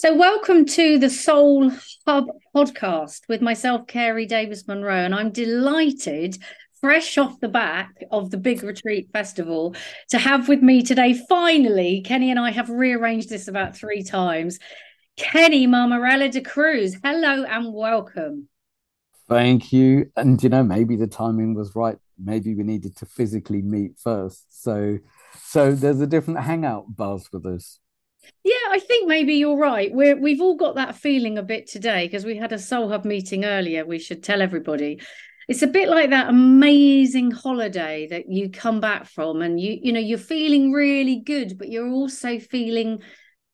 So, welcome to the Soul Hub podcast with myself, Carey Davis Munro, and I'm delighted, fresh off the back of the Big Retreat Festival, to have with me today. Finally, Kenny and I have rearranged this about three times. Kenny Mammarella-D'Cruz, hello and welcome. Thank you. And you know, maybe the timing was right. Maybe we needed to physically meet first. So, so there's a different hangout buzz with us. Yeah, I think maybe you're right. We're we've all got that feeling a bit today because we had a Soul Hub meeting earlier. We should tell everybody. It's a bit like that amazing holiday that you come back from and you you know you're feeling really good, but you're also feeling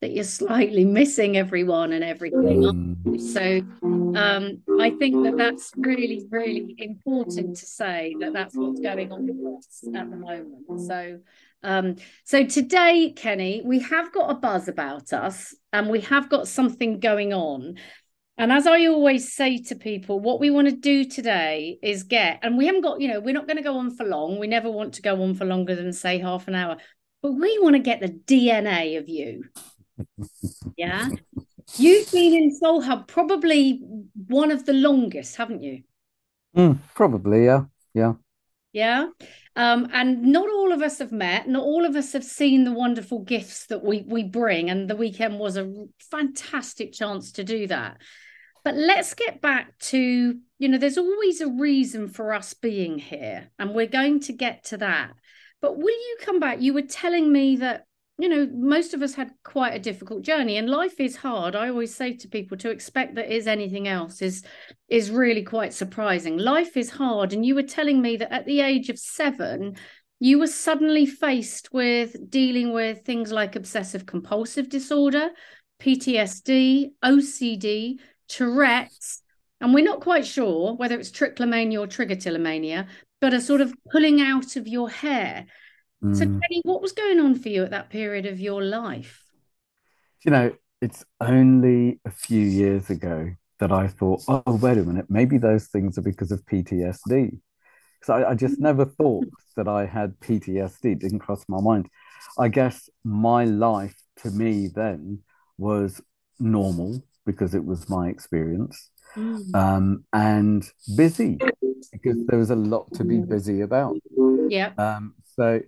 that you're slightly missing everyone and everything. Mm. So um, I think that that's really, really important to say that that's what's going on with us at the moment. So um, so today, Kenny, we have got a buzz about us and we have got something going on. And as I always say to people, what we want to do today is get, and we haven't got, you know, we're not going to go on for long. We never want to go on for longer than, say, half an hour, but we want to get the DNA of you. yeah. You've been in Soul Hub probably one of the longest, haven't you? Mm, probably, yeah. Yeah. Yeah. Um, and not all of us have met, not all of us have seen the wonderful gifts that we we bring. And the weekend was a fantastic chance to do that. But let's get back to, you know, there's always a reason for us being here, and we're going to get to that. But will you come back? You were telling me that you know most of us had quite a difficult journey and life is hard. I always say to people to expect that is anything else is is really quite surprising. Life is hard and you were telling me that at the age of 7 you were suddenly faced with dealing with things like obsessive compulsive disorder ptsd ocd tourette's and we're not quite sure whether it's trichomania or trichotillomania but a sort of pulling out of your hair Mm. So, Kenny, what was going on for you at that period of your life? You know, it's only a few years ago that I thought, oh, wait a minute, maybe those things are because of PTSD. Because I, I, just never thought that I had PTSD, it didn't cross my mind. I guess my life to me then was normal because it was my experience mm. um, and busy because there was a lot to be busy about. Yeah. Um, so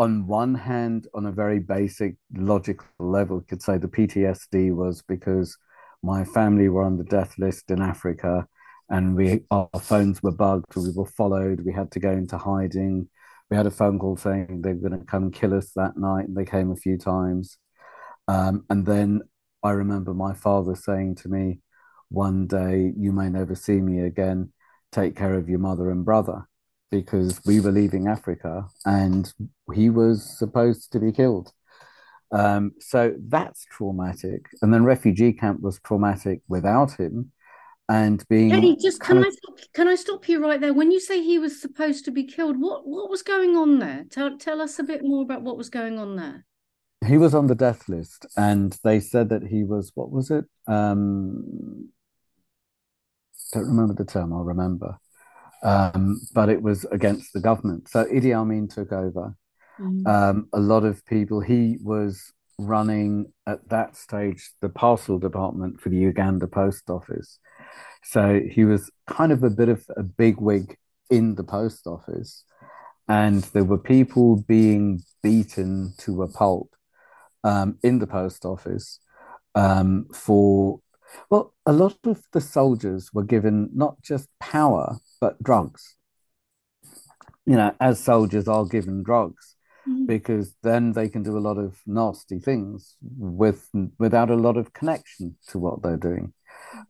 on one hand, on a very basic logical level, could say the PTSD was because my family were on the death list in Africa and we our phones were bugged, we were followed, we had to go into hiding. We had a phone call saying they were going to come kill us that night, and they came a few times. Um, and then I remember my father saying to me one day, You may never see me again. Take care of your mother and brother because we were leaving Africa and he was supposed to be killed. Um, so that's traumatic. And then refugee camp was traumatic without him. And being Eddie, just can of... I stop, can I stop you right there? When you say he was supposed to be killed, what what was going on there? Tell tell us a bit more about what was going on there. He was on the death list, and they said that he was what was it? Um, don't remember the term. I'll remember um, but it was against the government. So Idi Amin took over. Mm. Um, a lot of people, he was running at that stage the parcel department for the Uganda Post Office. So he was kind of a bit of a bigwig in the post office. And there were people being beaten to a pulp um, in the post office um, for well, a lot of the soldiers were given not just power, but drugs. You know, as soldiers are given drugs mm-hmm. because then they can do a lot of nasty things with without a lot of connection to what they're doing.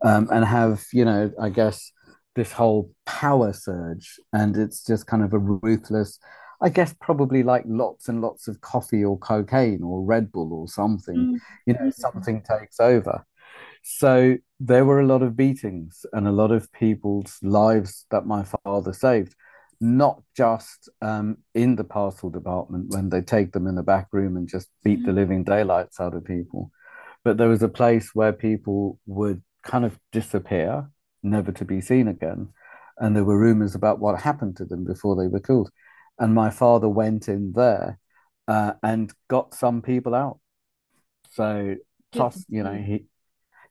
Um, and have, you know, I guess this whole power surge and it's just kind of a ruthless I guess probably like lots and lots of coffee or cocaine or Red Bull or something, mm-hmm. you know, something takes over. So there were a lot of beatings and a lot of people's lives that my father saved, not just um, in the parcel department when they take them in the back room and just beat mm-hmm. the living daylights out of people, but there was a place where people would kind of disappear, never to be seen again. And there were rumors about what happened to them before they were killed. And my father went in there uh, and got some people out. So, plus, you know, he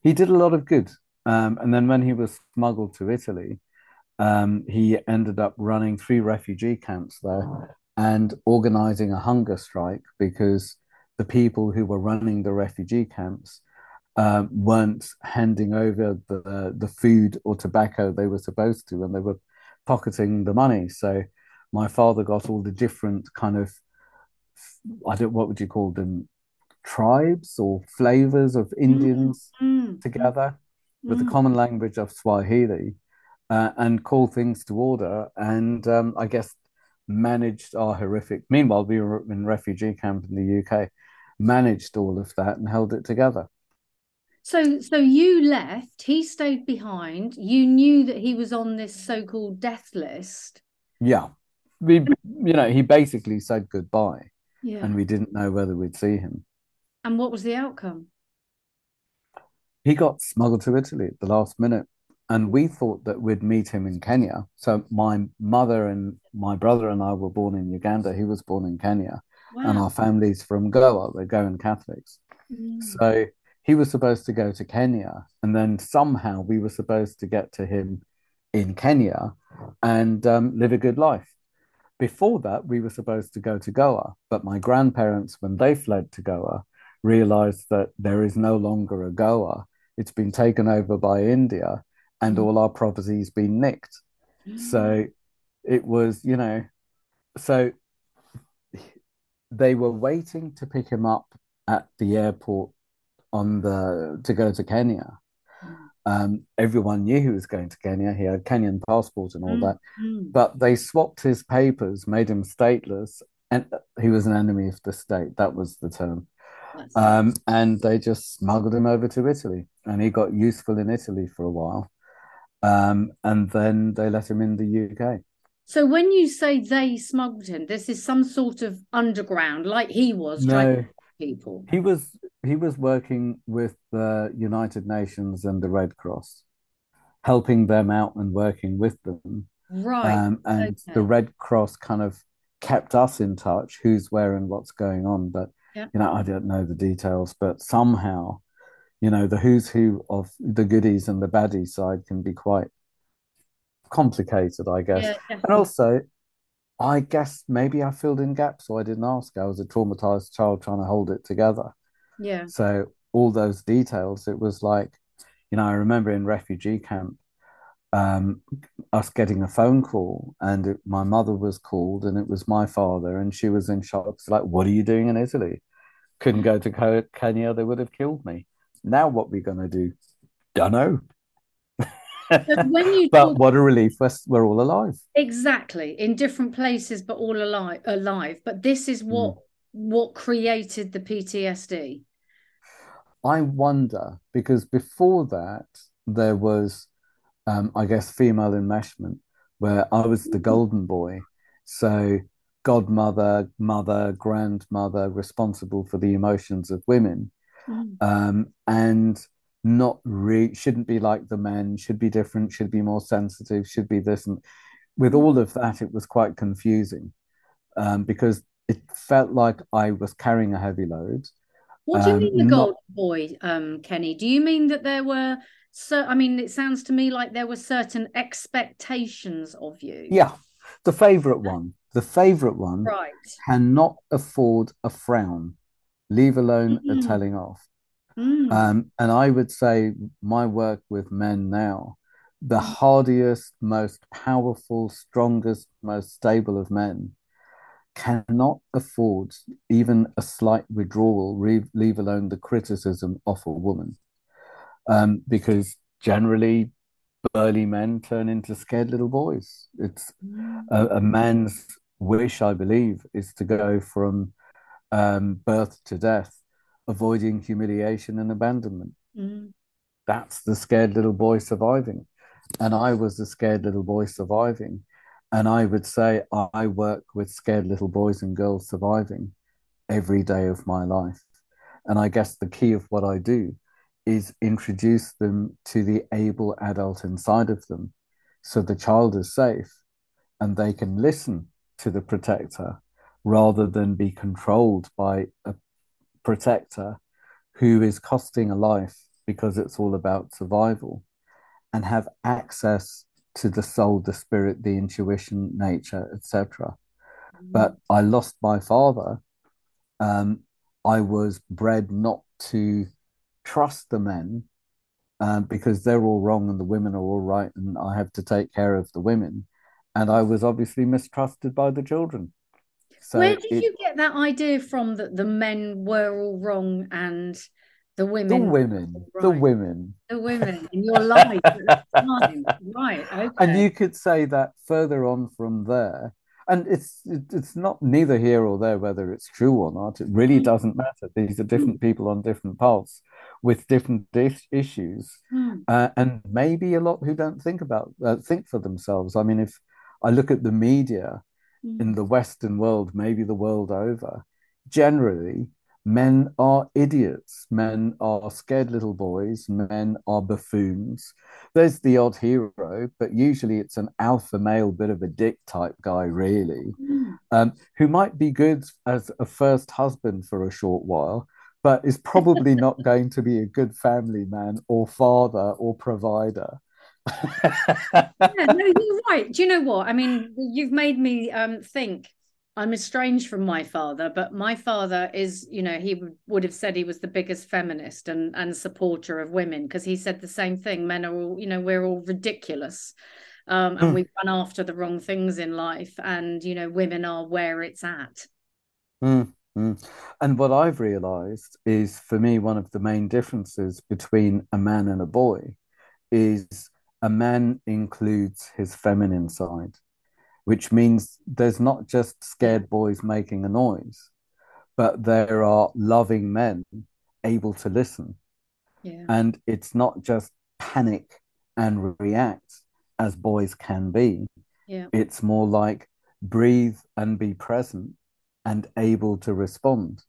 he did a lot of good. Um, and then when he was smuggled to Italy, um, he ended up running three refugee camps there and organizing a hunger strike because the people who were running the refugee camps um, weren't handing over the the food or tobacco they were supposed to, and they were pocketing the money. So my father got all the different kind of I don't what would you call them tribes or flavors of Indians mm, together mm, with the common language of Swahili uh, and call things to order and um, I guess managed our horrific meanwhile we were in refugee camp in the UK managed all of that and held it together. So so you left he stayed behind you knew that he was on this so-called death list. Yeah. We you know he basically said goodbye yeah. and we didn't know whether we'd see him and what was the outcome? He got smuggled to Italy at the last minute. And we thought that we'd meet him in Kenya. So my mother and my brother and I were born in Uganda. He was born in Kenya. Wow. And our family's from Goa. We're Goan Catholics. Mm. So he was supposed to go to Kenya. And then somehow we were supposed to get to him in Kenya and um, live a good life. Before that, we were supposed to go to Goa. But my grandparents, when they fled to Goa, realized that there is no longer a Goa. It's been taken over by India and mm. all our property's been nicked. Mm. So it was, you know, so they were waiting to pick him up at the airport on the to go to Kenya. Mm. Um, everyone knew he was going to Kenya. He had Kenyan passport and all mm. that, but they swapped his papers, made him stateless, and he was an enemy of the state. That was the term. Um, and they just smuggled him over to Italy, and he got useful in Italy for a while. Um, and then they let him in the UK. So when you say they smuggled him, this is some sort of underground, like he was no, people. He was he was working with the United Nations and the Red Cross, helping them out and working with them. Right. Um, and okay. the Red Cross kind of kept us in touch, who's where and what's going on. But yeah. You know, I don't know the details, but somehow, you know, the who's who of the goodies and the baddies side can be quite complicated, I guess. Yeah, and also, I guess maybe I filled in gaps, or I didn't ask. I was a traumatized child trying to hold it together. Yeah. So all those details, it was like, you know, I remember in refugee camp, um, us getting a phone call, and it, my mother was called, and it was my father, and she was in shock. It's like, what are you doing in Italy? Couldn't go to Kenya; they would have killed me. Now, what we're going to do? Don't know. but, but what a relief we're, we're all alive exactly in different places but all alive alive but this is what mm. what created the ptsd i wonder because before that there was um, I guess, female enmeshment, where I was the golden boy. So, godmother, mother, grandmother, responsible for the emotions of women. Mm. Um, and not really, shouldn't be like the men, should be different, should be more sensitive, should be this. And with all of that, it was quite confusing um, because it felt like I was carrying a heavy load. What do you um, mean, the golden boy, um, Kenny? Do you mean that there were so i mean it sounds to me like there were certain expectations of you yeah the favorite one the favorite one right cannot afford a frown leave alone mm-hmm. a telling off mm. um, and i would say my work with men now the hardiest most powerful strongest most stable of men cannot afford even a slight withdrawal leave alone the criticism of a woman um, because generally burly men turn into scared little boys. It's a, a man's wish, I believe, is to go from um, birth to death, avoiding humiliation and abandonment. Mm. That's the scared little boy surviving. And I was the scared little boy surviving. And I would say I work with scared little boys and girls surviving every day of my life. And I guess the key of what I do is introduce them to the able adult inside of them so the child is safe and they can listen to the protector rather than be controlled by a protector who is costing a life because it's all about survival and have access to the soul, the spirit, the intuition, nature, etc. Mm. But I lost my father. Um, I was bred not to trust the men um, because they're all wrong and the women are all right, and I have to take care of the women. And I was obviously mistrusted by the children. So Where did it, you get that idea from that the men were all wrong and the women? The women. Right. The women. The women in your life at the time. Right. Okay. And you could say that further on from there. And it's it's not neither here or there whether it's true or not. It really mm. doesn't matter. These are different mm. people on different paths with different is- issues, mm. uh, and maybe a lot who don't think about uh, think for themselves. I mean, if I look at the media mm. in the Western world, maybe the world over, generally men are idiots, men are scared little boys, men are buffoons. There's the odd hero, but usually it's an alpha male, bit of a dick type guy, really, mm. um, who might be good as a first husband for a short while, but is probably not going to be a good family man or father or provider. yeah, no, you're right. Do you know what? I mean, you've made me um, think. I'm estranged from my father, but my father is, you know, he would have said he was the biggest feminist and and supporter of women because he said the same thing. Men are all, you know, we're all ridiculous. Um, and mm. we run after the wrong things in life, and you know, women are where it's at. Mm. Mm. And what I've realized is for me, one of the main differences between a man and a boy is a man includes his feminine side, which means there's not just scared boys making a noise, but there are loving men able to listen. Yeah. And it's not just panic and react as boys can be. Yeah. It's more like breathe and be present and able to respond.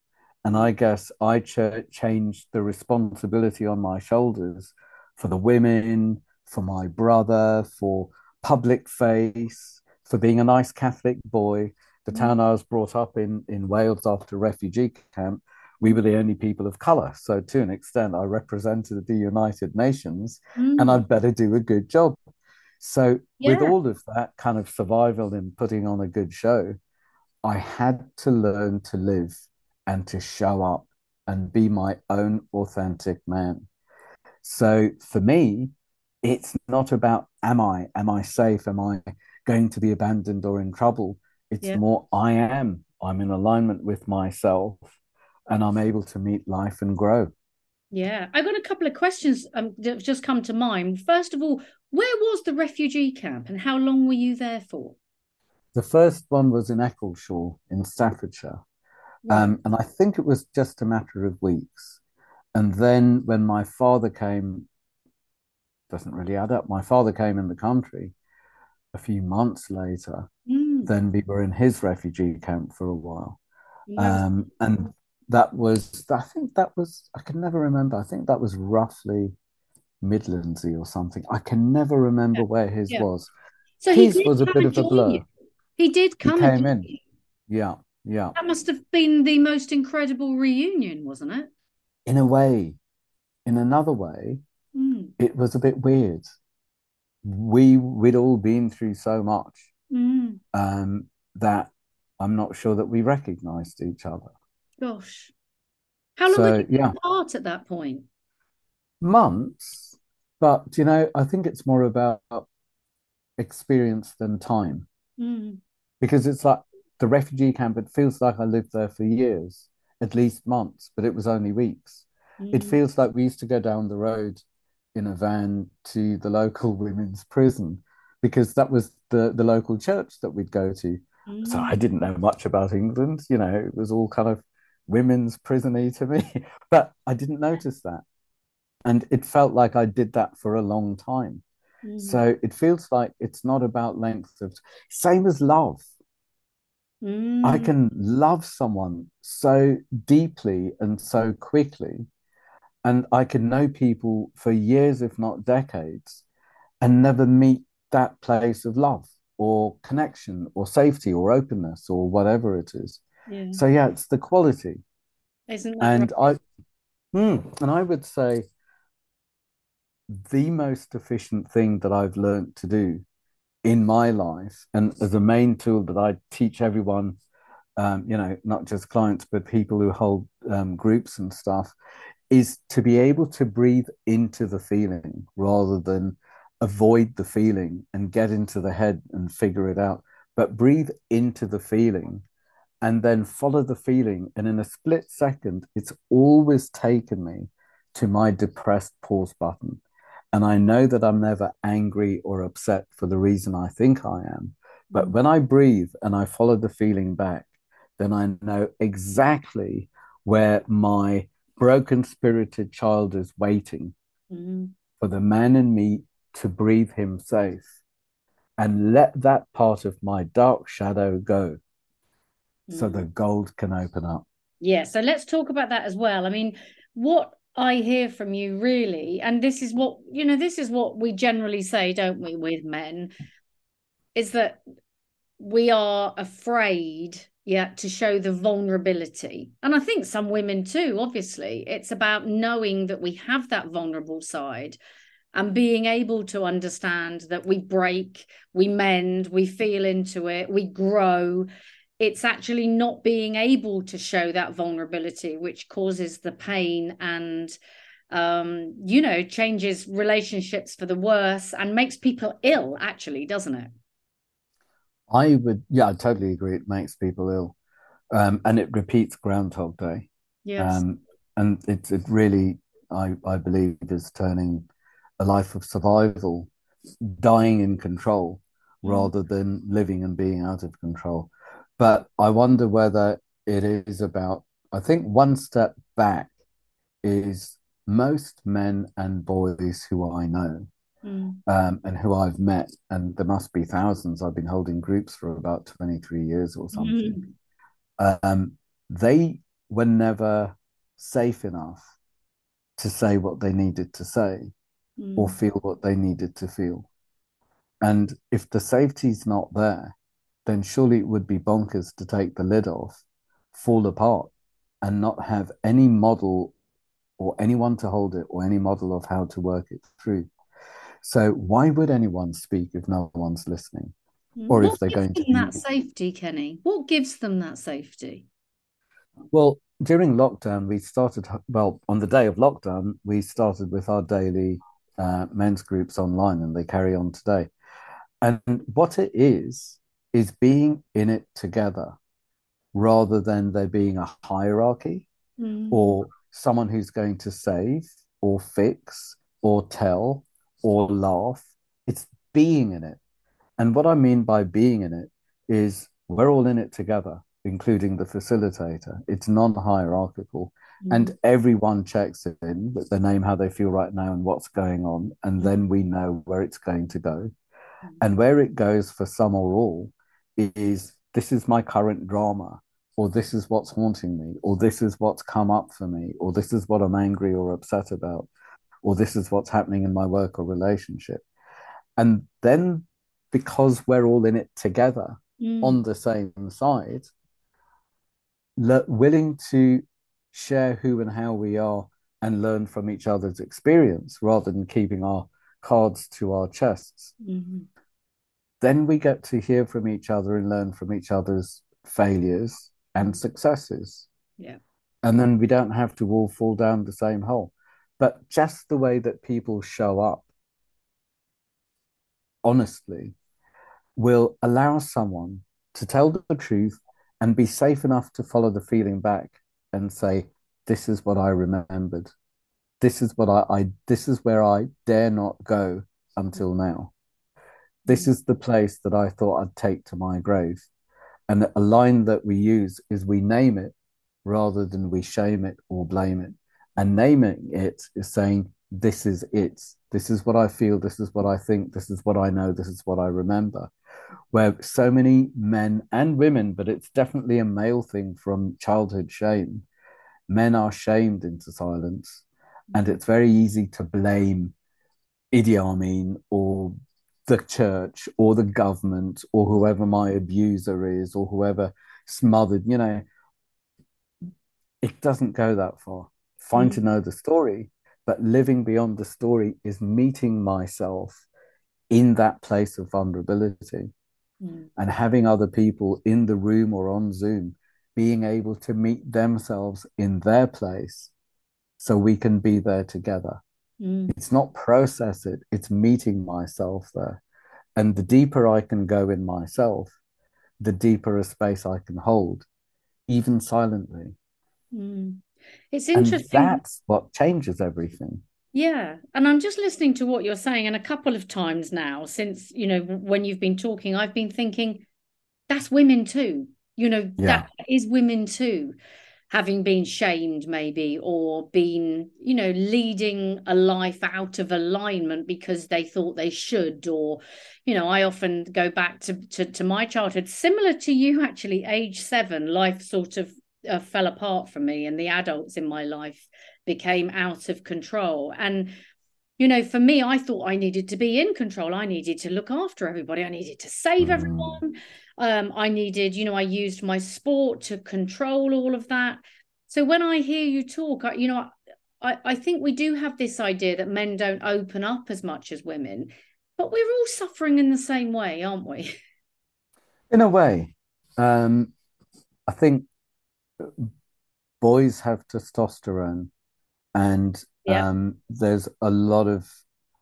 And I guess I ch- changed the responsibility on my shoulders for the women, for my brother, for public face, for being a nice Catholic boy. The town I was brought up in in Wales after refugee camp, we were the only people of color. So to an extent, I represented the United Nations, mm. and I'd better do a good job. So yeah. with all of that kind of survival and putting on a good show, I had to learn to live and to show up and be my own authentic man. So for me, it's not about am I, am I safe? Am I going to be abandoned or in trouble? It's yeah. more I am. I'm in alignment with myself and I'm able to meet life and grow. Yeah, I've got a couple of questions um, that have just come to mind. First of all, where was the refugee camp and how long were you there for? The first one was in Eccleshall in Staffordshire. Um, and I think it was just a matter of weeks. And then when my father came, doesn't really add up, my father came in the country a few months later. Mm. Then we were in his refugee camp for a while. Um, and that was, I think that was, I can never remember. I think that was roughly Midlandsy or something. I can never remember yeah. where his yeah. was. So his was a bit of a blur. He did come. He came in. Yeah, yeah. That must have been the most incredible reunion, wasn't it? In a way. In another way, mm. it was a bit weird. We we'd all been through so much mm. um, that I'm not sure that we recognised each other. Gosh, how long so, were you yeah. apart at that point? Months, but you know, I think it's more about experience than time. Mm because it's like the refugee camp. It feels like I lived there for years, at least months, but it was only weeks. Mm. It feels like we used to go down the road in a van to the local women's prison because that was the the local church that we'd go to. Mm. So I didn't know much about England. You know, it was all kind of women's prisony to me, but I didn't notice that, and it felt like I did that for a long time. Mm. So it feels like it's not about length of same as love. Mm. I can love someone so deeply and so quickly, and I can know people for years, if not decades, and never meet that place of love or connection or safety or openness or whatever it is. Yeah. So yeah, it's the quality. Isn't and right? I, mm, and I would say the most efficient thing that I've learned to do in my life, and as a main tool that I teach everyone, um, you know, not just clients, but people who hold um, groups and stuff, is to be able to breathe into the feeling rather than avoid the feeling and get into the head and figure it out, but breathe into the feeling and then follow the feeling. And in a split second, it's always taken me to my depressed pause button. And I know that I'm never angry or upset for the reason I think I am. But mm. when I breathe and I follow the feeling back, then I know exactly where my broken spirited child is waiting mm-hmm. for the man in me to breathe him safe and let that part of my dark shadow go mm. so the gold can open up. Yeah, so let's talk about that as well. I mean, what I hear from you really, and this is what, you know, this is what we generally say, don't we, with men, is that we are afraid, yeah, to show the vulnerability. And I think some women too, obviously. It's about knowing that we have that vulnerable side and being able to understand that we break, we mend, we feel into it, we grow it's actually not being able to show that vulnerability which causes the pain and um, you know changes relationships for the worse and makes people ill actually doesn't it? I would yeah i totally agree. It makes people ill. Um, and it repeats groundhog day. Yes. Um, and it, it really i i believe is turning a life of survival dying in control mm. rather than living and being out of control but I wonder whether it is about, I think one step back is most men and boys who I know mm. um, and who I've met, and there must be thousands, I've been holding groups for about 23 years or something. Mm. Um, they were never safe enough to say what they needed to say mm. or feel what they needed to feel. And if the safety's not there, then surely it would be bonkers to take the lid off, fall apart, and not have any model or anyone to hold it or any model of how to work it through. So why would anyone speak if no one's listening? Or what if they're going to that safety, Kenny? What gives them that safety? Well, during lockdown, we started well on the day of lockdown, we started with our daily uh, men's groups online, and they carry on today. And what it is is being in it together rather than there being a hierarchy mm. or someone who's going to save or fix or tell or laugh. It's being in it. And what I mean by being in it is we're all in it together, including the facilitator. It's non hierarchical. Mm. And everyone checks in with their name, how they feel right now, and what's going on. And mm. then we know where it's going to go. Mm. And where it goes for some or all is this is my current drama, or this is what's haunting me, or this is what's come up for me, or this is what I'm angry or upset about, or this is what's happening in my work or relationship. And then because we're all in it together mm. on the same side, le- willing to share who and how we are and learn from each other's experience rather than keeping our cards to our chests. Mm-hmm then we get to hear from each other and learn from each other's failures and successes. Yeah. And then we don't have to all fall down the same hole. But just the way that people show up honestly will allow someone to tell the truth and be safe enough to follow the feeling back and say, This is what I remembered. This is what I, I this is where I dare not go until now. This is the place that I thought I'd take to my grave. And a line that we use is we name it rather than we shame it or blame it. And naming it is saying, This is it. This is what I feel. This is what I think. This is what I know. This is what I remember. Where so many men and women, but it's definitely a male thing from childhood shame, men are shamed into silence. And it's very easy to blame Idi Amin or the church or the government or whoever my abuser is or whoever smothered, you know, it doesn't go that far. Fine mm. to know the story, But living beyond the story is meeting myself in that place of vulnerability mm. and having other people in the room or on Zoom being able to meet themselves in their place so we can be there together. Mm. It's not process it, it's meeting myself there. And the deeper I can go in myself, the deeper a space I can hold, even silently. Mm. It's interesting. And that's what changes everything. Yeah. And I'm just listening to what you're saying. And a couple of times now, since, you know, when you've been talking, I've been thinking, that's women too. You know, yeah. that is women too having been shamed maybe or been you know leading a life out of alignment because they thought they should or you know i often go back to to, to my childhood similar to you actually age 7 life sort of uh, fell apart for me and the adults in my life became out of control. And you know for me i thought i needed to be in control i needed to look after everybody i needed to save mm. everyone um, I needed, you know, I used my sport to control all of that. So when I hear you talk, I, you know, I, I think we do have this idea that men don't open up as much as women, but we're all suffering in the same way, aren't we? In a way. Um, I think boys have testosterone and yeah. um, there's a lot of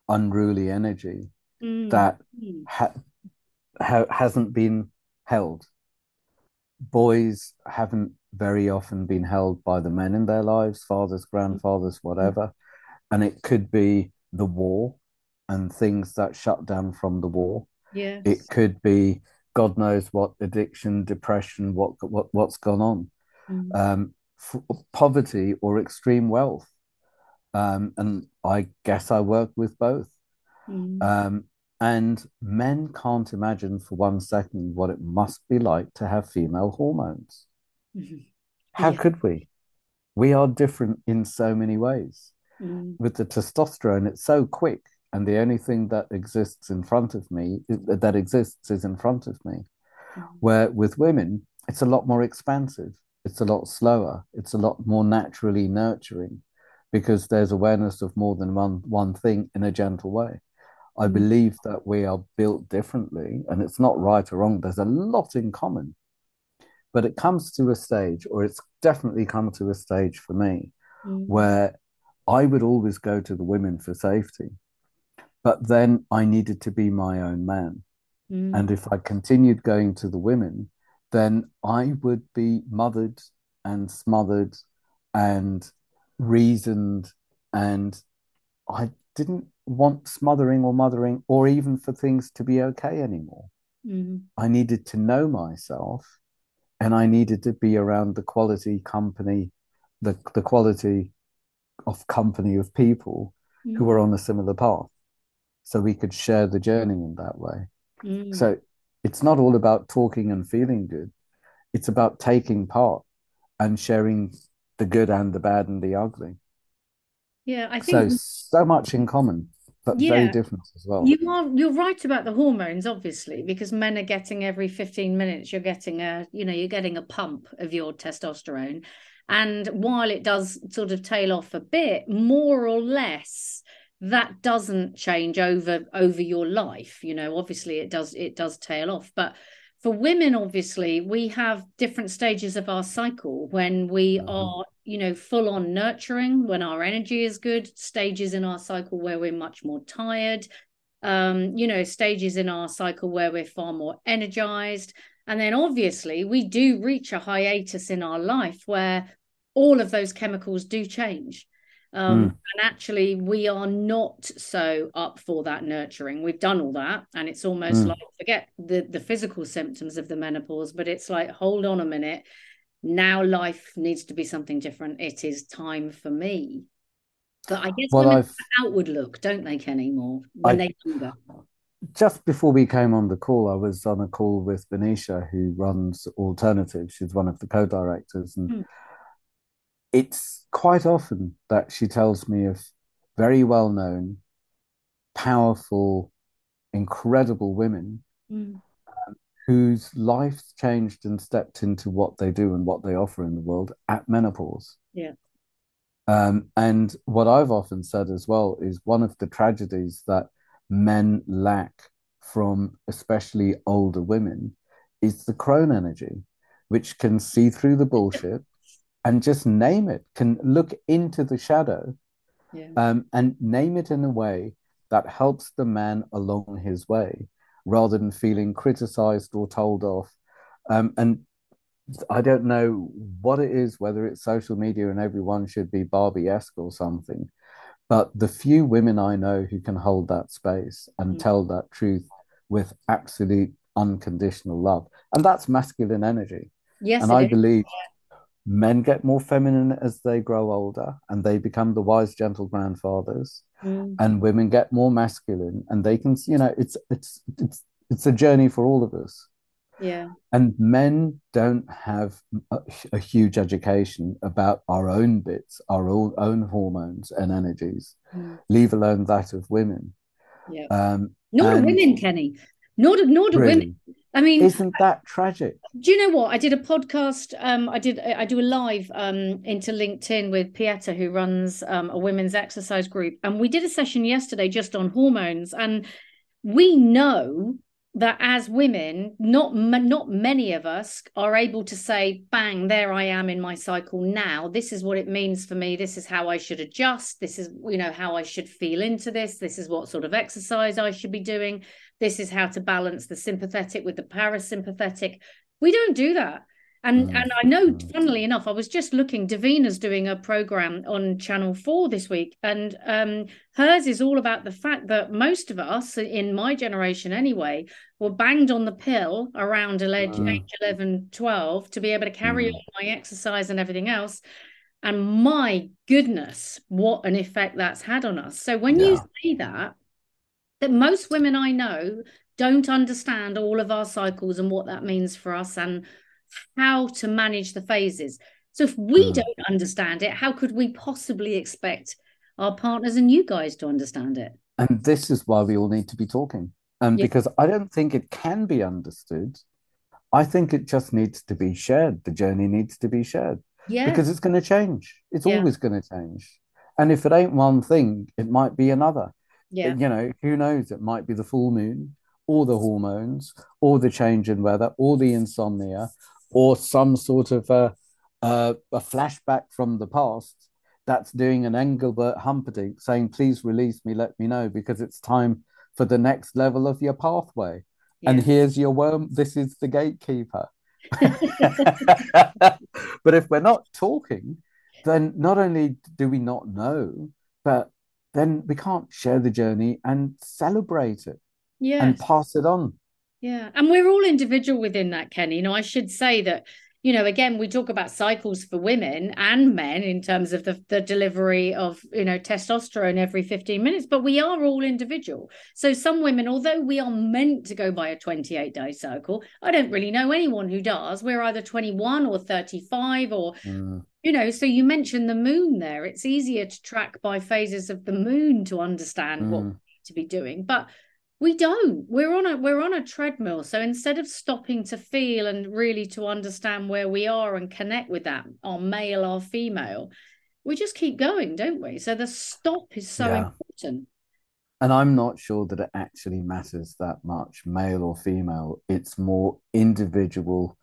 unruly energy mm. that mm. ha- ha- hasn't been held. Boys haven't very often been held by the men in their lives, fathers, grandfathers, whatever. And it could be the war and things that shut down from the war. Yes. It could be God knows what addiction, depression, what what what's gone on, mm. um, poverty or extreme wealth. Um, and I guess I work with both. Mm. Um, and men can't imagine for one second what it must be like to have female hormones. Mm-hmm. How yeah. could we? We are different in so many ways. Mm. With the testosterone, it's so quick, and the only thing that exists in front of me that exists is in front of me. Mm. Where with women, it's a lot more expansive, it's a lot slower, it's a lot more naturally nurturing because there's awareness of more than one one thing in a gentle way. I mm. believe that we are built differently, and it's not right or wrong. There's a lot in common, but it comes to a stage, or it's definitely come to a stage for me, mm. where I would always go to the women for safety, but then I needed to be my own man. Mm. And if I continued going to the women, then I would be mothered and smothered and reasoned, and I didn't want smothering or mothering or even for things to be okay anymore. Mm. I needed to know myself and I needed to be around the quality company, the, the quality of company of people mm. who were on a similar path. So we could share the journey in that way. Mm. So it's not all about talking and feeling good. It's about taking part and sharing the good and the bad and the ugly. Yeah, I think so so much in common but yeah. very different as well. You are you're right about the hormones, obviously, because men are getting every 15 minutes, you're getting a, you know, you're getting a pump of your testosterone. And while it does sort of tail off a bit, more or less, that doesn't change over over your life. You know, obviously it does it does tail off. But for women, obviously, we have different stages of our cycle when we mm-hmm. are you know, full on nurturing when our energy is good, stages in our cycle where we're much more tired, um, you know, stages in our cycle where we're far more energized. And then obviously we do reach a hiatus in our life where all of those chemicals do change. Um, mm. And actually, we are not so up for that nurturing. We've done all that, and it's almost mm. like forget the the physical symptoms of the menopause, but it's like hold on a minute now life needs to be something different. It is time for me. But I guess well, women I've, outward look, don't they, Kenny, more when I, they younger? Just before we came on the call, I was on a call with Venetia, who runs Alternative. She's one of the co-directors, and hmm. It's quite often that she tells me of very well-known, powerful, incredible women hmm whose lives changed and stepped into what they do and what they offer in the world at menopause. Yeah. Um, and what I've often said as well is one of the tragedies that men lack from especially older women is the crone energy, which can see through the bullshit and just name it, can look into the shadow yeah. um, and name it in a way that helps the man along his way rather than feeling criticized or told off. Um, and I don't know what it is, whether it's social media and everyone should be Barbie esque or something. But the few women I know who can hold that space and mm. tell that truth with absolute unconditional love, and that's masculine energy. Yes, and I is. believe men get more feminine as they grow older and they become the wise, gentle grandfathers, mm. and women get more masculine and they can, you know, it's it's it's it's a journey for all of us. Yeah. And men don't have a, a, huge education about our own bits, our own, own hormones and energies, mm. leave alone that of women. Yeah. Um, nor do women, Kenny. Nor do, nor do really? women. I mean, isn't that tragic? Do you know what? I did a podcast. Um, I did. I do a live um into LinkedIn with Pieta, who runs um, a women's exercise group, and we did a session yesterday just on hormones. And we know that as women not not many of us are able to say bang there i am in my cycle now. This is what it means for me. This is how i should adjust. This is you know how i should feel into this. This is what sort of exercise i should be doing. This is how to balance the sympathetic with the parasympathetic. We don't do that and mm. and I know, funnily enough, I was just looking. Davina's doing a program on Channel Four this week, and um, hers is all about the fact that most of us, in my generation anyway, were banged on the pill around age, mm. age 11, 12 to be able to carry mm. on my exercise and everything else. And my goodness, what an effect that's had on us. So when yeah. you say that, that most women I know don't understand all of our cycles and what that means for us and how to manage the phases. So if we mm. don't understand it, how could we possibly expect our partners and you guys to understand it? And this is why we all need to be talking. Um, yeah. Because I don't think it can be understood. I think it just needs to be shared. The journey needs to be shared. Yeah. Because it's going to change. It's yeah. always going to change. And if it ain't one thing, it might be another. Yeah. You know, who knows? It might be the full moon or the hormones or the change in weather or the insomnia or some sort of a, a, a flashback from the past that's doing an Engelbert Humperdinck saying, please release me, let me know, because it's time for the next level of your pathway. Yeah. And here's your worm. This is the gatekeeper. but if we're not talking, then not only do we not know, but then we can't share the journey and celebrate it yes. and pass it on. Yeah. And we're all individual within that, Kenny. You know, I should say that, you know, again, we talk about cycles for women and men in terms of the, the delivery of, you know, testosterone every 15 minutes, but we are all individual. So some women, although we are meant to go by a 28 day cycle, I don't really know anyone who does. We're either 21 or 35 or, mm. you know, so you mentioned the moon there. It's easier to track by phases of the moon to understand mm. what to be doing. But we don't. We're on a we're on a treadmill. So instead of stopping to feel and really to understand where we are and connect with that our male our female we just keep going don't we? So the stop is so yeah. important. And i'm not sure that it actually matters that much male or female. It's more individual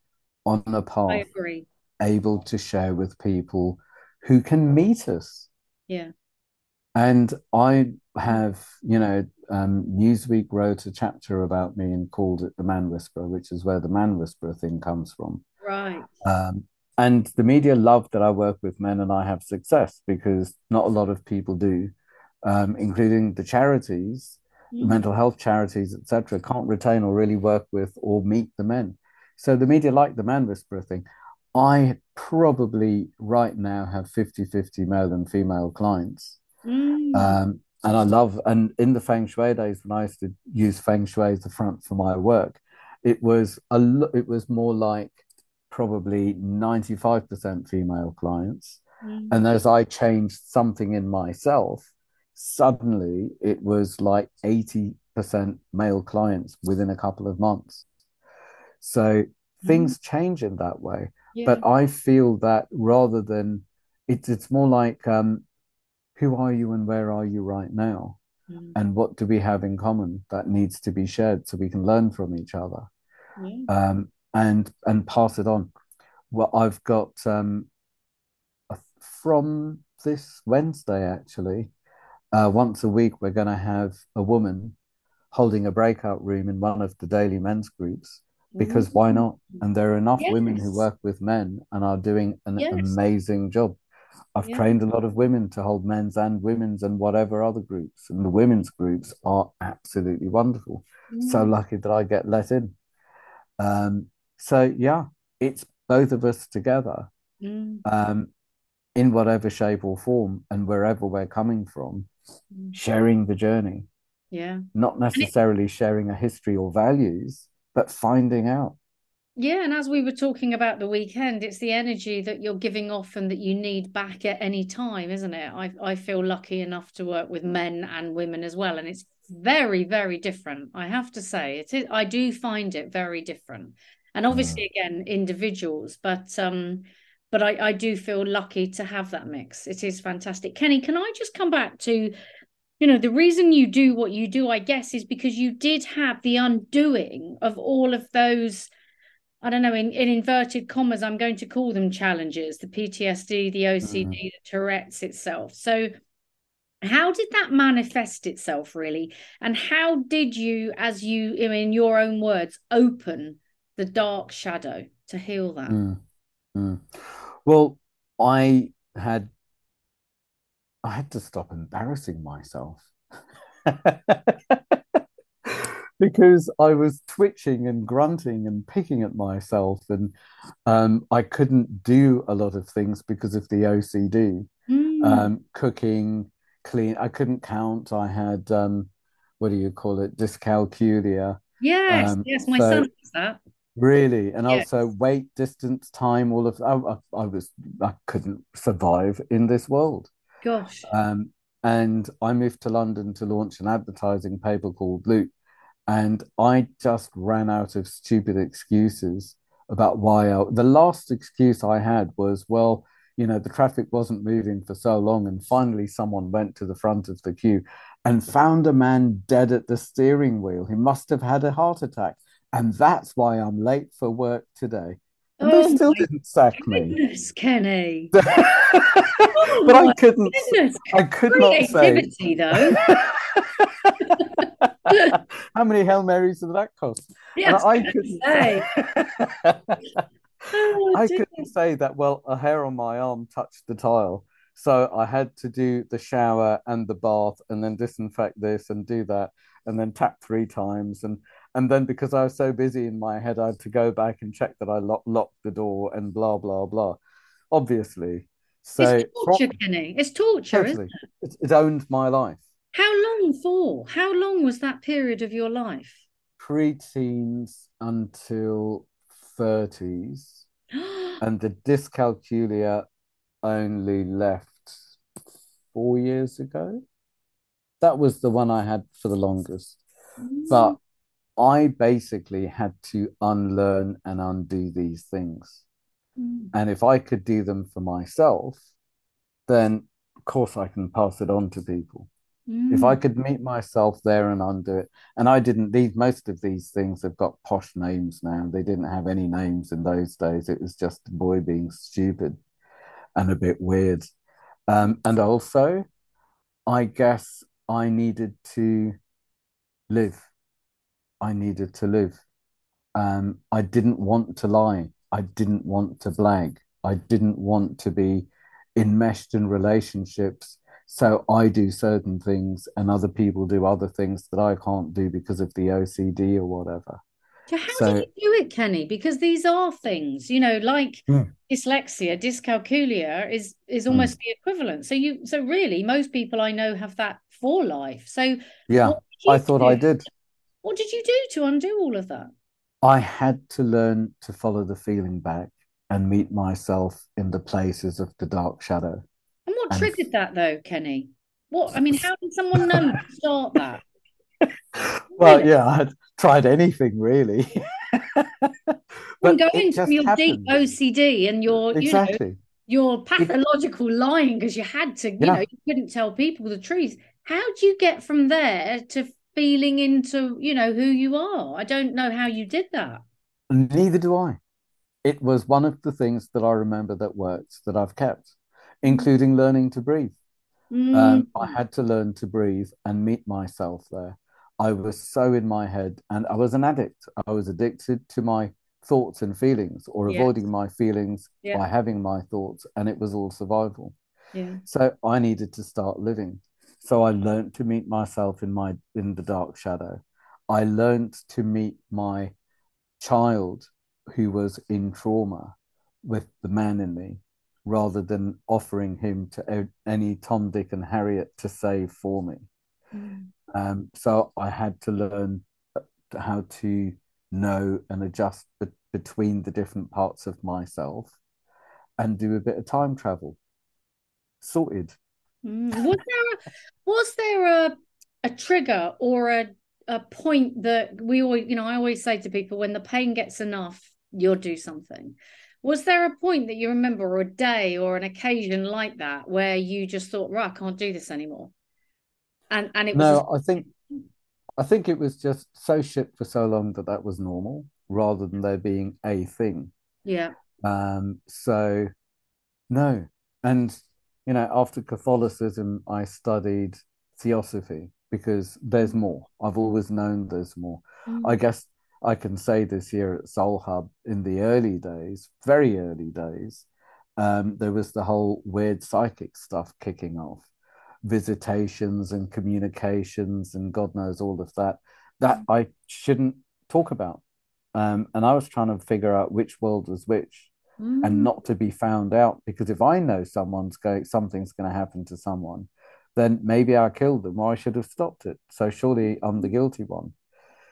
on a path I agree. able to share with people who can meet us. Yeah. And i have you know um, Newsweek wrote a chapter about me and called it the Man Whisperer, which is where the Man Whisperer thing comes from. Right. Um, and the media love that I work with men and I have success because not a lot of people do, um, including the charities, mm. the mental health charities, etc., can't retain or really work with or meet the men. So the media like the Man Whisperer thing. I probably right now have 50 50 male and female clients. Mm. Um, and I love and in the feng shui days when I used to use feng shui as the front for my work, it was a it was more like probably 95% female clients. Mm-hmm. And as I changed something in myself, suddenly it was like 80% male clients within a couple of months. So things change in that way. Yeah. But I feel that rather than it's it's more like um, who are you and where are you right now? Mm. And what do we have in common that needs to be shared so we can learn from each other um, and and pass it on. Well, I've got um, from this Wednesday actually, uh, once a week we're going to have a woman holding a breakout room in one of the daily men's groups because why not? And there are enough women who work with men and are doing an Yes. amazing job. I've Yeah. trained a lot of women to hold men's and women's and whatever other groups, and the women's groups are absolutely wonderful. So Mm. lucky that I get let in. Um, so yeah, it's both of us together, Mm. um, in whatever shape or form and wherever we're coming from, Mm. sharing the journey, Yeah. not necessarily sharing a history or values, but finding out. Yeah, and as we were talking about the weekend, it's the energy that you're giving off and that you need back at any time, isn't it? I I feel lucky enough to work with men and women as well, and it's very, very different. I have to say, it is. I do find it very different, and Mm, obviously, again, individuals, but um, but I I do feel lucky to have that mix. It is fantastic. Kenny, can I just come back to you know, the reason you do what you do, I guess, is because you did have the undoing of all of those, I don't know, in, in inverted commas, I'm going to call them challenges, the PTSD, the OCD, mm. the Tourette's itself. So, how did that manifest itself really? And how did you, as you, in your own words, open the dark shadow to heal that? Mm, mm. Well, I had I had to stop embarrassing myself because I was twitching and grunting and picking at myself, and um, I couldn't do a lot of things because of the OCD. Mm, Um, cooking, clean. I couldn't count. I had um, what do you call it? Dyscalculia. yes, Um, yes, my so son has that. Really, and Yes. also weight, distance, time, all of I, I, I was I couldn't survive in this world. Gosh. Um, and I moved to London to launch an advertising paper called Loop, and I just ran out of stupid excuses about why I, the last excuse I had was, well, you know, the traffic wasn't moving for so long, and finally someone went to the front of the queue and found a man dead at the steering wheel. He must have had a heart attack. And that's why I'm late for work today. They Oh still didn't sack me. goodness, Kenny. but Oh I couldn't goodness. I could not say Creativity, though. how many Hail Marys did that cost? Yes, I I couldn't say. Oh, I dear. couldn't say that, well, a hair on my arm touched the tile. So I had to do the shower and the bath and then disinfect this and do that and then tap three times. And and then because I was so busy in my head, I had to go back and check that I lock, locked the door and blah, blah, blah. Obviously. So It's torture, Kenny. It's torture, isn't it? it, it owned my life. How long for? How long was that period of your life? Pre-teens until 30s. And the dyscalculia only left four years ago. That was the one I had for the longest. But I basically had to unlearn and undo these things. Mm. And if I could do them for myself, then of course I can pass it on to people. If I Mm. could meet myself there and undo it, and I didn't need most of these things have got posh names now. They didn't have any names in those days. It was just a boy being stupid and a bit weird. Um, and also, I guess I needed to live. I needed to live. Um, I didn't want to lie. I didn't want to blag. I didn't want to be enmeshed in relationships. So I do certain things and other people do other things that I can't do because of the OCD or whatever. So how So, did you do it, Kenny? Because these are things, you know, like mm, dyslexia, dyscalculia is is mm, almost the equivalent. So you, so really, most people I know have that for life. So yeah, I thought I did. What did you do to undo all of that? I had to learn to follow the feeling back and meet myself in the places of the dark shadow. And what And triggered that though, Kenny? What, I mean, how did someone know to start that? well, Really? yeah, I had tried anything really. But it going from your deep. OCD and your, you know, Exactly. You're pathological lying because you had to, you Yeah. know, you couldn't tell people the truth. How do you get from there to feeling into, you know, who you are? I don't know how you did that. Neither do I. It was one of the things that I remember that worked that I've kept, including learning to breathe. Um, I Mm, had to learn to breathe and meet myself there. I was so in my head, and I was an addict. I was addicted to my thoughts and feelings, or yeah, avoiding my feelings yeah, by having my thoughts, and it was all survival. yeah. So I needed to start living. So I learned to meet myself in my in the dark shadow. I learned to meet my child who was in trauma with the man in me rather than offering him to any Tom, Dick, and Harriet to save for me. Mm, Um, so I had to learn how to know and adjust be- between the different parts of myself and do a bit of time travel. Sorted. Mm. Was there a, was there a a trigger or a a point that we always, you know, I always say to people when the pain gets enough, you'll do something. Was there a point that you remember, or a day or an occasion like that, where you just thought, right, I can't do this anymore? And and it was No, I think I think it was just so shit for so long that that was normal rather than there being a thing. yeah. Um, so no, and you know, after Catholicism, I studied Theosophy because there's more. I've always known there's more. I Mm, guess I can say this here at Soul Hub in the early days, very early days, um, there was the whole weird psychic stuff kicking off, visitations and communications and God knows all of that that I shouldn't talk about. Um, and I was trying to figure out which world was which and mm, not to be found out because if I know someone's going something's going to happen to someone, then maybe I killed them or I should have stopped it. So surely I'm the guilty one.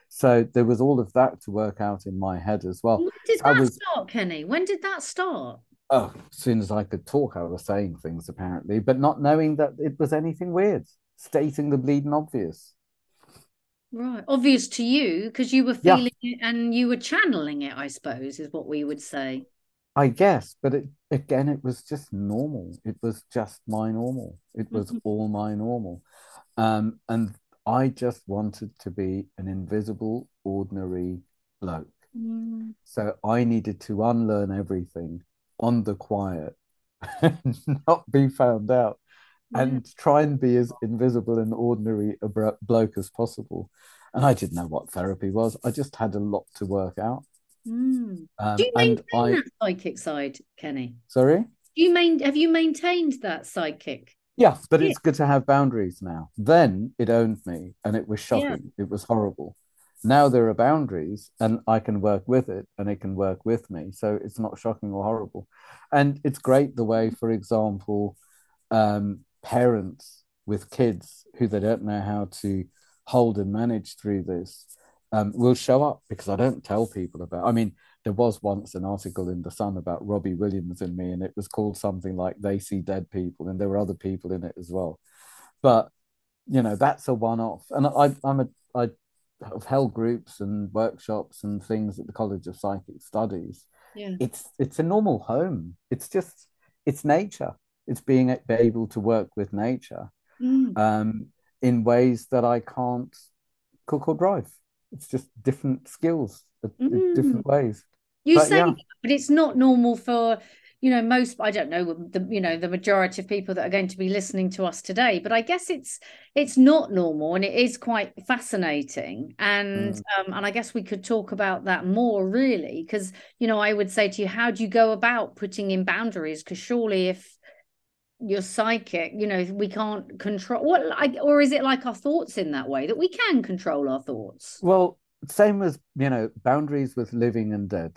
So there was all of that to work out in my head as well. When did that was start, Kenny? When did that start? oh, as soon as I could talk, I was saying things apparently, but not knowing that it was anything weird, stating the bleeding obvious. Right. Obvious to you because you were Yeah, feeling it and you were channeling it, I suppose, is what we would say. I guess, but it again, it was just normal. It was just my normal. It was Mhm. all my normal. Um, and I just wanted to be an invisible, ordinary bloke. Mm, So I needed to unlearn everything on the quiet and not be found out yeah. and try and be as invisible and ordinary a bro- bloke as possible. And I didn't know what therapy was. I just had a lot to work out. Mm. Do Um, you and maintain I, that psychic side, Kenny? sorry? Do you main have you maintained that psychic? Yeah, but Yeah. it's good to have boundaries now. Then it owned me and it was Yeah. shocking. It was horrible. Now there are boundaries and I can work with it and it can work with me. So it's not shocking or horrible. And it's great the way, for example, um, parents with kids who they don't know how to hold and manage through this um, will show up because I don't tell people about. I mean, there was once an article in the Sun about Robbie Williams and me, and it was called something like "They See Dead People," and there were other people in it as well. But you know, that's a one-off, and I, I'm a I have held groups and workshops and things at the College of Psychic Studies. Yeah. It's it's a normal home. It's just it's nature. It's being able to work with nature Mm. um, in ways that I can't cook or drive. It's just different skills, Mm. different ways. You But say yeah, but it's not normal for, you know, most, I don't know, the, you know, the majority of people that are going to be listening to us today, but I guess it's it's not normal and it is quite fascinating. And mm, um, and I guess we could talk about that more really, because, you know, I would say to you, how do you go about putting in boundaries? Because surely if you're psychic, you know, we can't control what like or is it like our thoughts in that way that we can control our thoughts? well, same as you know, boundaries with living and dead.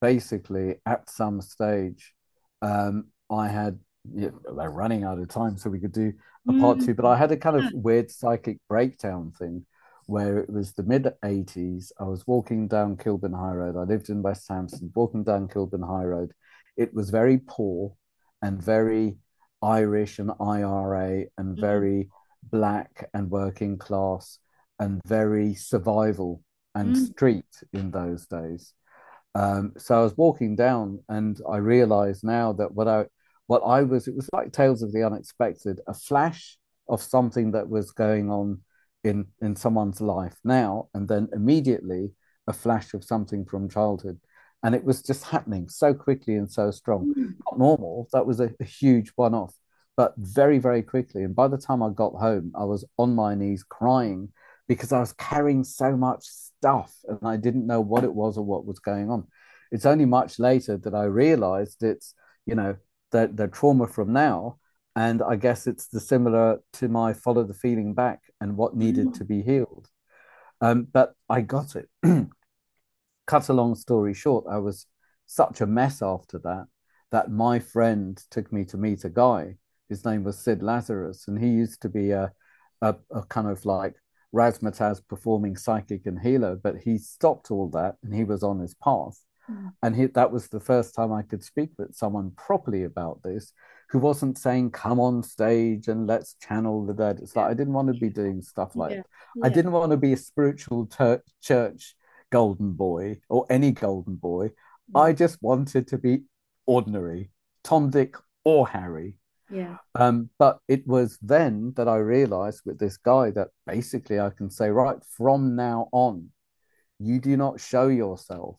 Basically, at some stage, um, I had yeah, they're running out of time, so we could do a part Mm. two. But I had a kind of weird psychic breakdown thing where it was the mid 80s. I was walking down Kilburn High Road. I lived in West Hampstead, walking down Kilburn High Road. It was very poor and very Irish and IRA and Mm. very black and working class and very survival and Mm. street in those days. Um, so I was walking down and I realized now that what I what I was, it was like Tales of the Unexpected, a flash of something that was going on in in someone's life now, and then immediately a flash of something from childhood. And it was just happening so quickly and so strong. Mm. Not normal. That was a, a huge one off, but very, very quickly. And by the time I got home, I was on my knees crying because I was carrying so much stuff and I didn't know what it was or what was going on. It's only much later that I realized it's, you know, the, the trauma from now. And I guess it's the similar to my follow the feeling back and what needed to be healed. Um, but I got it. Cut a long story short, I was such a mess after that that my friend took me to meet a guy. His name was Sid Lazarus, and he used to be a, a, a kind of like razzmatazz performing psychic and healer, but he stopped all that and he was on his path. Mm. And he, that was the first time I could speak with someone properly about this who wasn't saying, come on stage and let's channel the dead. It's like, I didn't want to be doing stuff like yeah. Yeah. I didn't want to be a spiritual ter- church golden boy or any golden boy. Mm. I just wanted to be ordinary, Tom, Dick, or Harry. Yeah. Um, but it was then that I realized with this guy that basically I can say, right, from now on, you do not show yourself.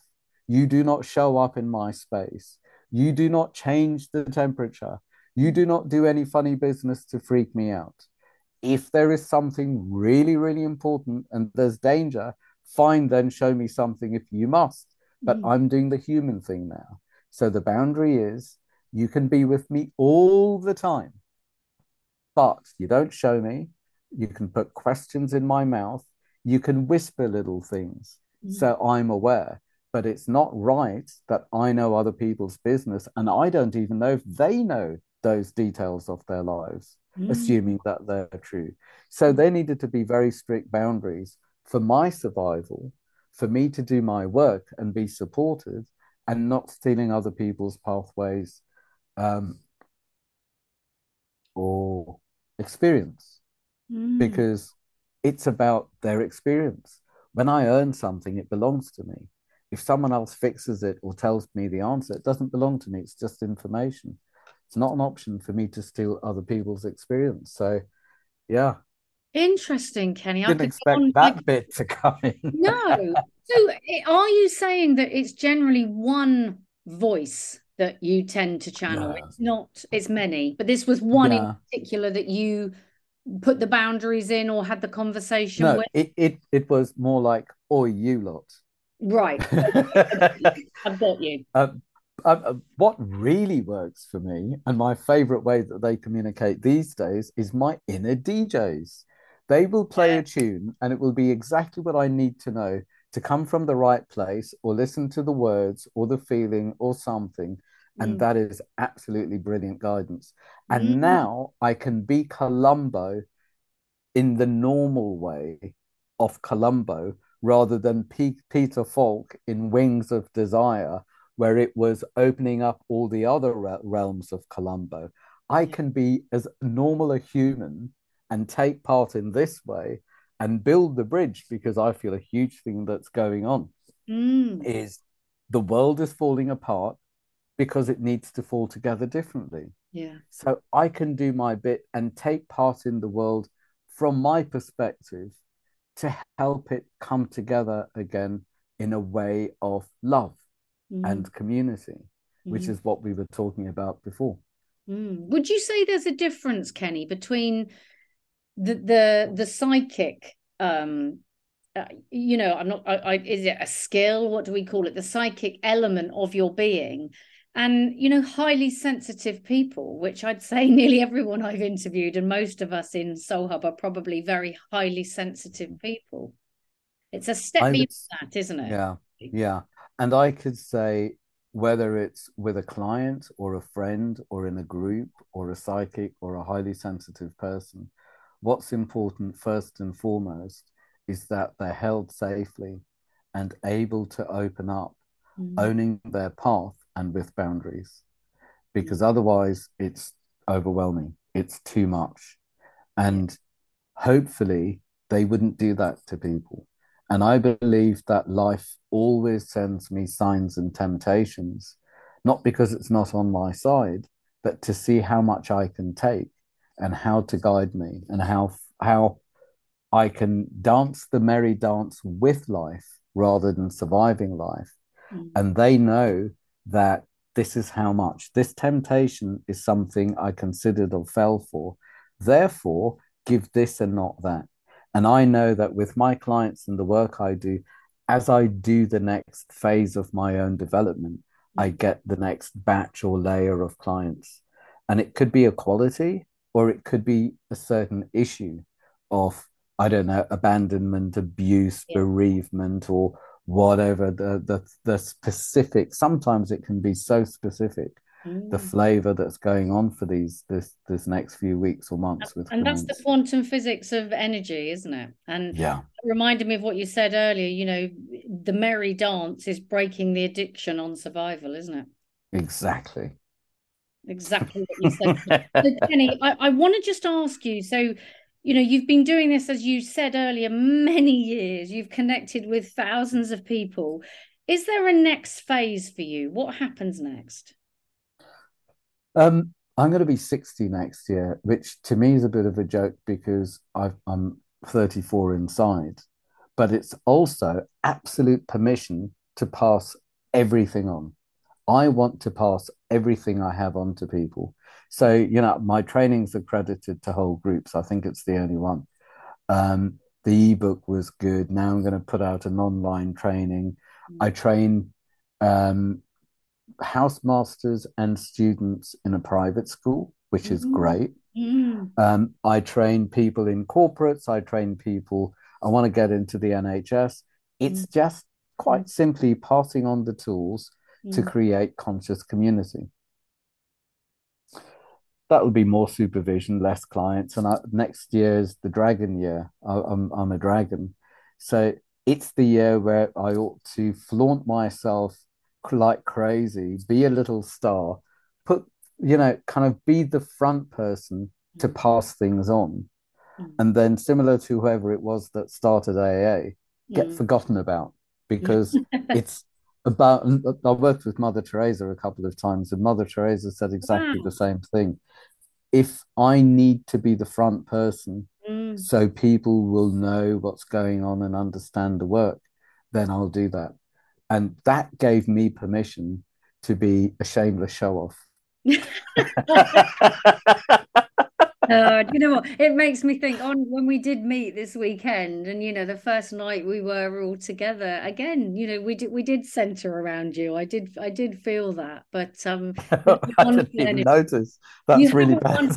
You do not show up in my space. You do not change the temperature. You do not do any funny business to freak me out. If there is something really, really important and there's danger, fine, then show me something if you must. But mm. I'm doing the human thing now. So the boundary is you can be with me all the time, but you don't show me. You can put questions in my mouth. You can whisper little things. Mm-hmm. So I'm aware. But it's not right that I know other people's business and I don't even know if they know those details of their lives, mm-hmm. assuming that they're true. So there needed to be very strict boundaries for my survival, for me to do my work and be supported and not stealing other people's pathways um, or experience mm. because it's about their experience. When I earn something, it belongs to me. If someone else fixes it or tells me the answer, it doesn't belong to me. It's just information. It's not an option for me to steal other people's experience. So, yeah. Interesting, Kenny. I didn't expect that like... bit to come in. no. So, are you saying that it's generally one voice that you tend to channel. It's not, it's many, but this was one yeah. in particular that you put the boundaries in or had the conversation no, with. It, it it was more like, or you lot. Right. I've got you. Uh, uh, what really works for me, and my favorite way that they communicate these days, is my inner DJs. They will play yeah. a tune, and it will be exactly what I need to know to come from the right place, or listen to the words, or the feeling, or something, and mm. that is absolutely brilliant guidance. And mm. now I can be Columbo in the normal way of Columbo rather than P- Peter Falk in Wings of Desire, where it was opening up all the other re- realms of Columbo. I can be as normal a human and take part in this way and build the bridge because I feel a huge thing that's going on mm. is the world is falling apart because it needs to fall together differently. Yeah. So I can do my bit and take part in the world from my perspective to help it come together again in a way of love mm. and community, mm. which is what we were talking about before. Mm. Would you say there's a difference, Kenny, between the the the psychic um uh, you know i'm not I, I, is it a skill? What do we call it? The psychic element of your being. And you know highly sensitive people which i'd say nearly everyone i've interviewed and most of us in soul hub are probably very highly sensitive people. It's a step beyond that isn't it? Yeah. Yeah. And i could say whether it's with a client or a friend or in a group or a psychic or a highly sensitive person what's important first and foremost is that they're held safely and able to open up mm. owning their path and with boundaries because otherwise it's overwhelming it's too much. And hopefully they wouldn't do that to people. And i believe that life always sends me signs and temptations not because it's not on my side but to see how much I can take and how to guide me and how how I can dance the merry dance with life rather than surviving life. Mm. And they know that this is how much. This temptation is something I considered or fell for. Therefore, give this and not that. And I know that with my clients and the work I do, as I do the next phase of my own development, I mm. get the next batch or layer of clients. And it could be a quality or it could be a certain issue of, I don't know, abandonment, abuse, yeah. bereavement, or whatever the, the the specific. Sometimes it can be so specific the mm. flavor that's going on for these this this next few weeks or months with and clients. that's the quantum physics of energy isn't it and yeah reminded me of what you said earlier you know the merry dance is breaking the addiction on survival isn't it exactly exactly what you said. So, kenny I, I want to just ask you so you know you've been doing this as you said earlier many years. You've connected with thousands of people. Is there a next phase for you? What happens next? Um, I'm going to be 60 next year, which to me is a bit of a joke because i am 34 inside, but it's also absolute permission to pass everything on. I want to pass everything I have on to people. So, you know, my training's accredited to whole groups. I think it's the only one. Um, the ebook was good. Now I'm going to put out an online training. I train um, housemasters and students in a private school, which is mm. great. Mm. Um, I train people in corporates. I train people. I want to get into the NHS. It's mm. just quite mm. simply passing on the tools to mm. create conscious community. That will be more supervision, less clients. And I, next year is the dragon year. I, I'm, I'm a dragon. So it's the year where I ought to flaunt myself like crazy, be a little star, put, you know, kind of be the front person to mm. pass things on. Mm. And then, similar to whoever it was that started AA, get mm. forgotten about because it's about. I worked with Mother Teresa a couple of times, and Mother Teresa said exactly wow. the same thing. If I need to be the front person mm. so people will know what's going on and understand the work, then I'll do that and that gave me permission to be a shameless show off. uh, you know what? It makes me think on when we did meet this weekend, and you know, the first night we were all together again. You know, we did we did center around you. I did I did feel that, but um, I didn't even notice. That's really bad.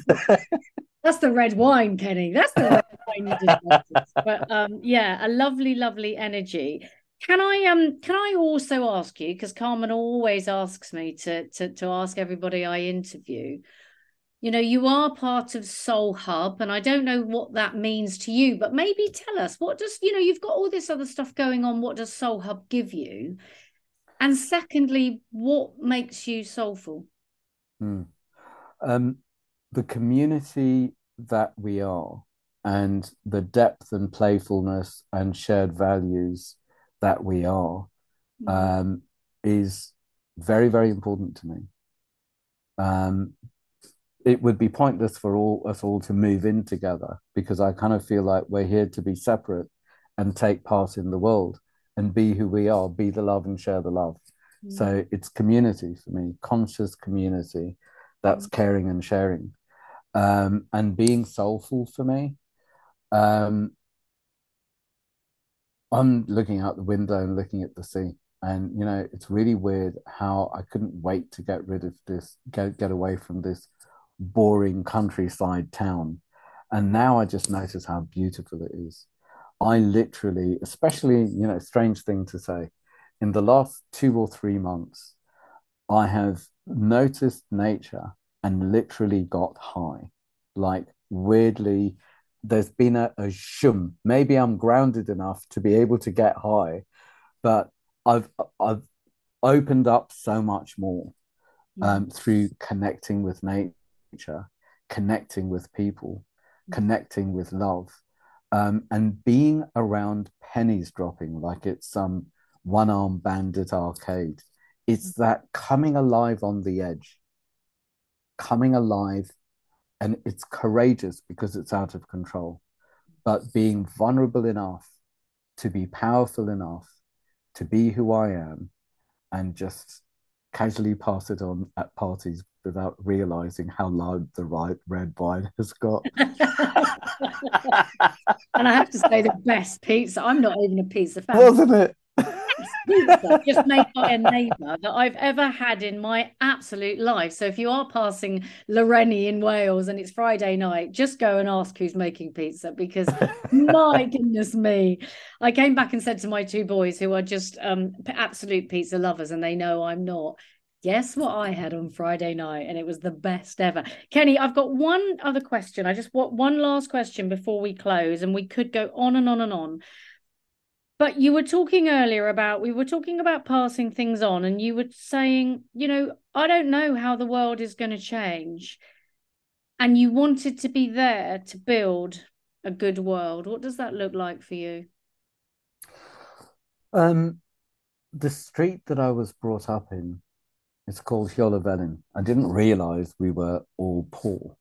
That's the red wine, Kenny. That's the red wine you did notice. But um, yeah, a lovely, lovely energy. Can I um can I also ask you because Carmen always asks me to to to ask everybody I interview. You know, you are part of Soul Hub, and I don't know what that means to you, but maybe tell us what does you know you've got all this other stuff going on. What does Soul Hub give you? And secondly, what makes you soulful? Hmm. Um, the community that we are, and the depth and playfulness and shared values that we are mm. um, is very, very important to me. Um, it would be pointless for all us all to move in together because I kind of feel like we're here to be separate and take part in the world and be who we are, be the love and share the love. Mm. So it's community for me, conscious community that's mm. caring and sharing. Um, and being soulful for me. Um, I'm looking out the window and looking at the sea. And you know, it's really weird how I couldn't wait to get rid of this, get get away from this boring countryside town. And now I just notice how beautiful it is. I literally, especially, you know, strange thing to say, in the last two or three months, I have noticed nature and literally got high. Like weirdly, there's been a, a shum. Maybe I'm grounded enough to be able to get high, but I've I've opened up so much more um, through connecting with nature, connecting with people, mm. connecting with love, um, and being around pennies dropping like it's some one arm bandit arcade. It's mm. that coming alive on the edge. coming alive and it's courageous because it's out of control but being vulnerable enough to be powerful enough to be who i am and just casually pass it on at parties without realizing how loud the right red wine has got. and I have to say, the best pizza. I'm not even a pizza fan. Wasn't it? pizza just made by a neighbour that I've ever had in my absolute life. So if you are passing Lawrenny in Wales and it's Friday night, just go and ask who's making pizza because my goodness me. I came back and said to my two boys who are just um, absolute pizza lovers and they know I'm not. Guess what I had on Friday night, and it was the best ever. Kenny, I've got one other question. I just want one last question before we close, and we could go on and on and on. But you were talking earlier about we were talking about passing things on, and you were saying, you know, I don't know how the world is going to change. And you wanted to be there to build a good world. What does that look like for you? Um, the street that I was brought up in, it's called Hjolevelin. I didn't realize we were all poor,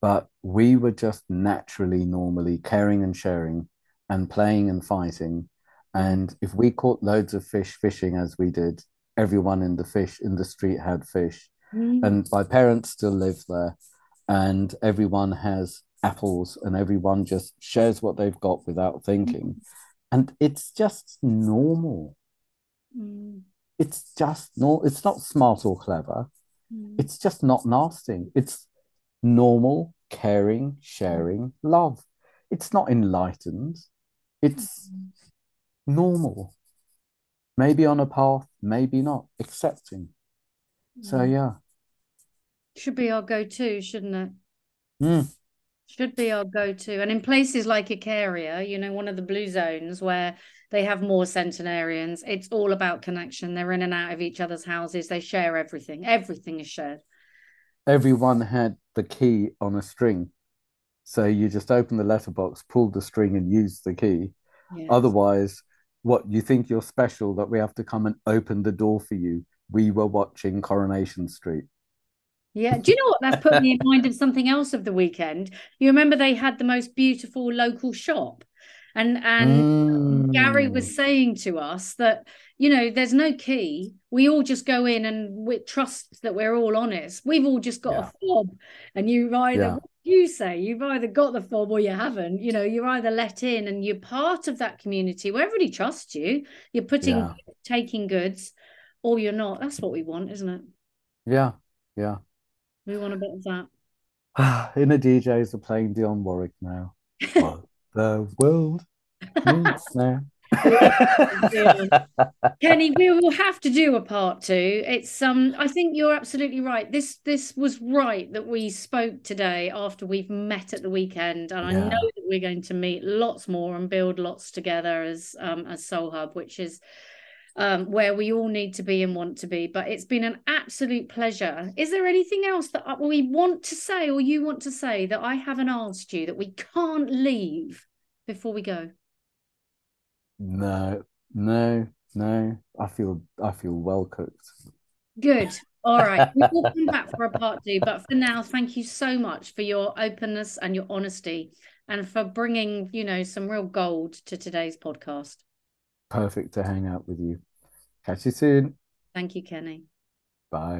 but we were just naturally, normally caring and sharing and playing and fighting. And if we caught loads of fish fishing as we did, everyone in the fish in the street had fish. Mm. And my parents still live there, and everyone has apples, and everyone just shares what they've got without thinking. Mm. And it's just normal. Mm. It's just no, it's not smart or clever. Mm. It's just not nasty. It's normal, caring, sharing, love. It's not enlightened. It's normal. Maybe on a path, maybe not. Accepting. So yeah. Should be our go-to, shouldn't it? Mm. Should be our go-to. And in places like Icaria, you know, one of the blue zones where they have more centenarians, it's all about connection. They're in and out of each other's houses. They share everything. Everything is shared. Everyone had the key on a string. So you just open the letterbox, pull the string, and use the key. Yes. Otherwise, what you think you're special that we have to come and open the door for you? We were watching Coronation Street. Yeah. Do you know what? That's put me in mind of something else of the weekend. You remember they had the most beautiful local shop. And and mm. Gary was saying to us that you know there's no key. We all just go in and we trust that we're all honest. We've all just got yeah. a fob, and you either yeah you say you've either got the fob or you haven't you know you're either let in and you're part of that community where everybody trusts you you're putting yeah. taking goods or you're not that's what we want isn't it yeah yeah we want a bit of that in inner djs are playing dionne warwick now the world Kenny, we will have to do a part two. It's um I think you're absolutely right. This this was right that we spoke today after we've met at the weekend. And yeah. I know that we're going to meet lots more and build lots together as um as Soul Hub, which is um, where we all need to be and want to be. But it's been an absolute pleasure. Is there anything else that we want to say or you want to say that I haven't asked you that we can't leave before we go? No, no, no. I feel I feel well cooked. Good. All right. We will come back for a part two. But for now, thank you so much for your openness and your honesty and for bringing, you know, some real gold to today's podcast. Perfect to hang out with you. Catch you soon. Thank you, Kenny. Bye.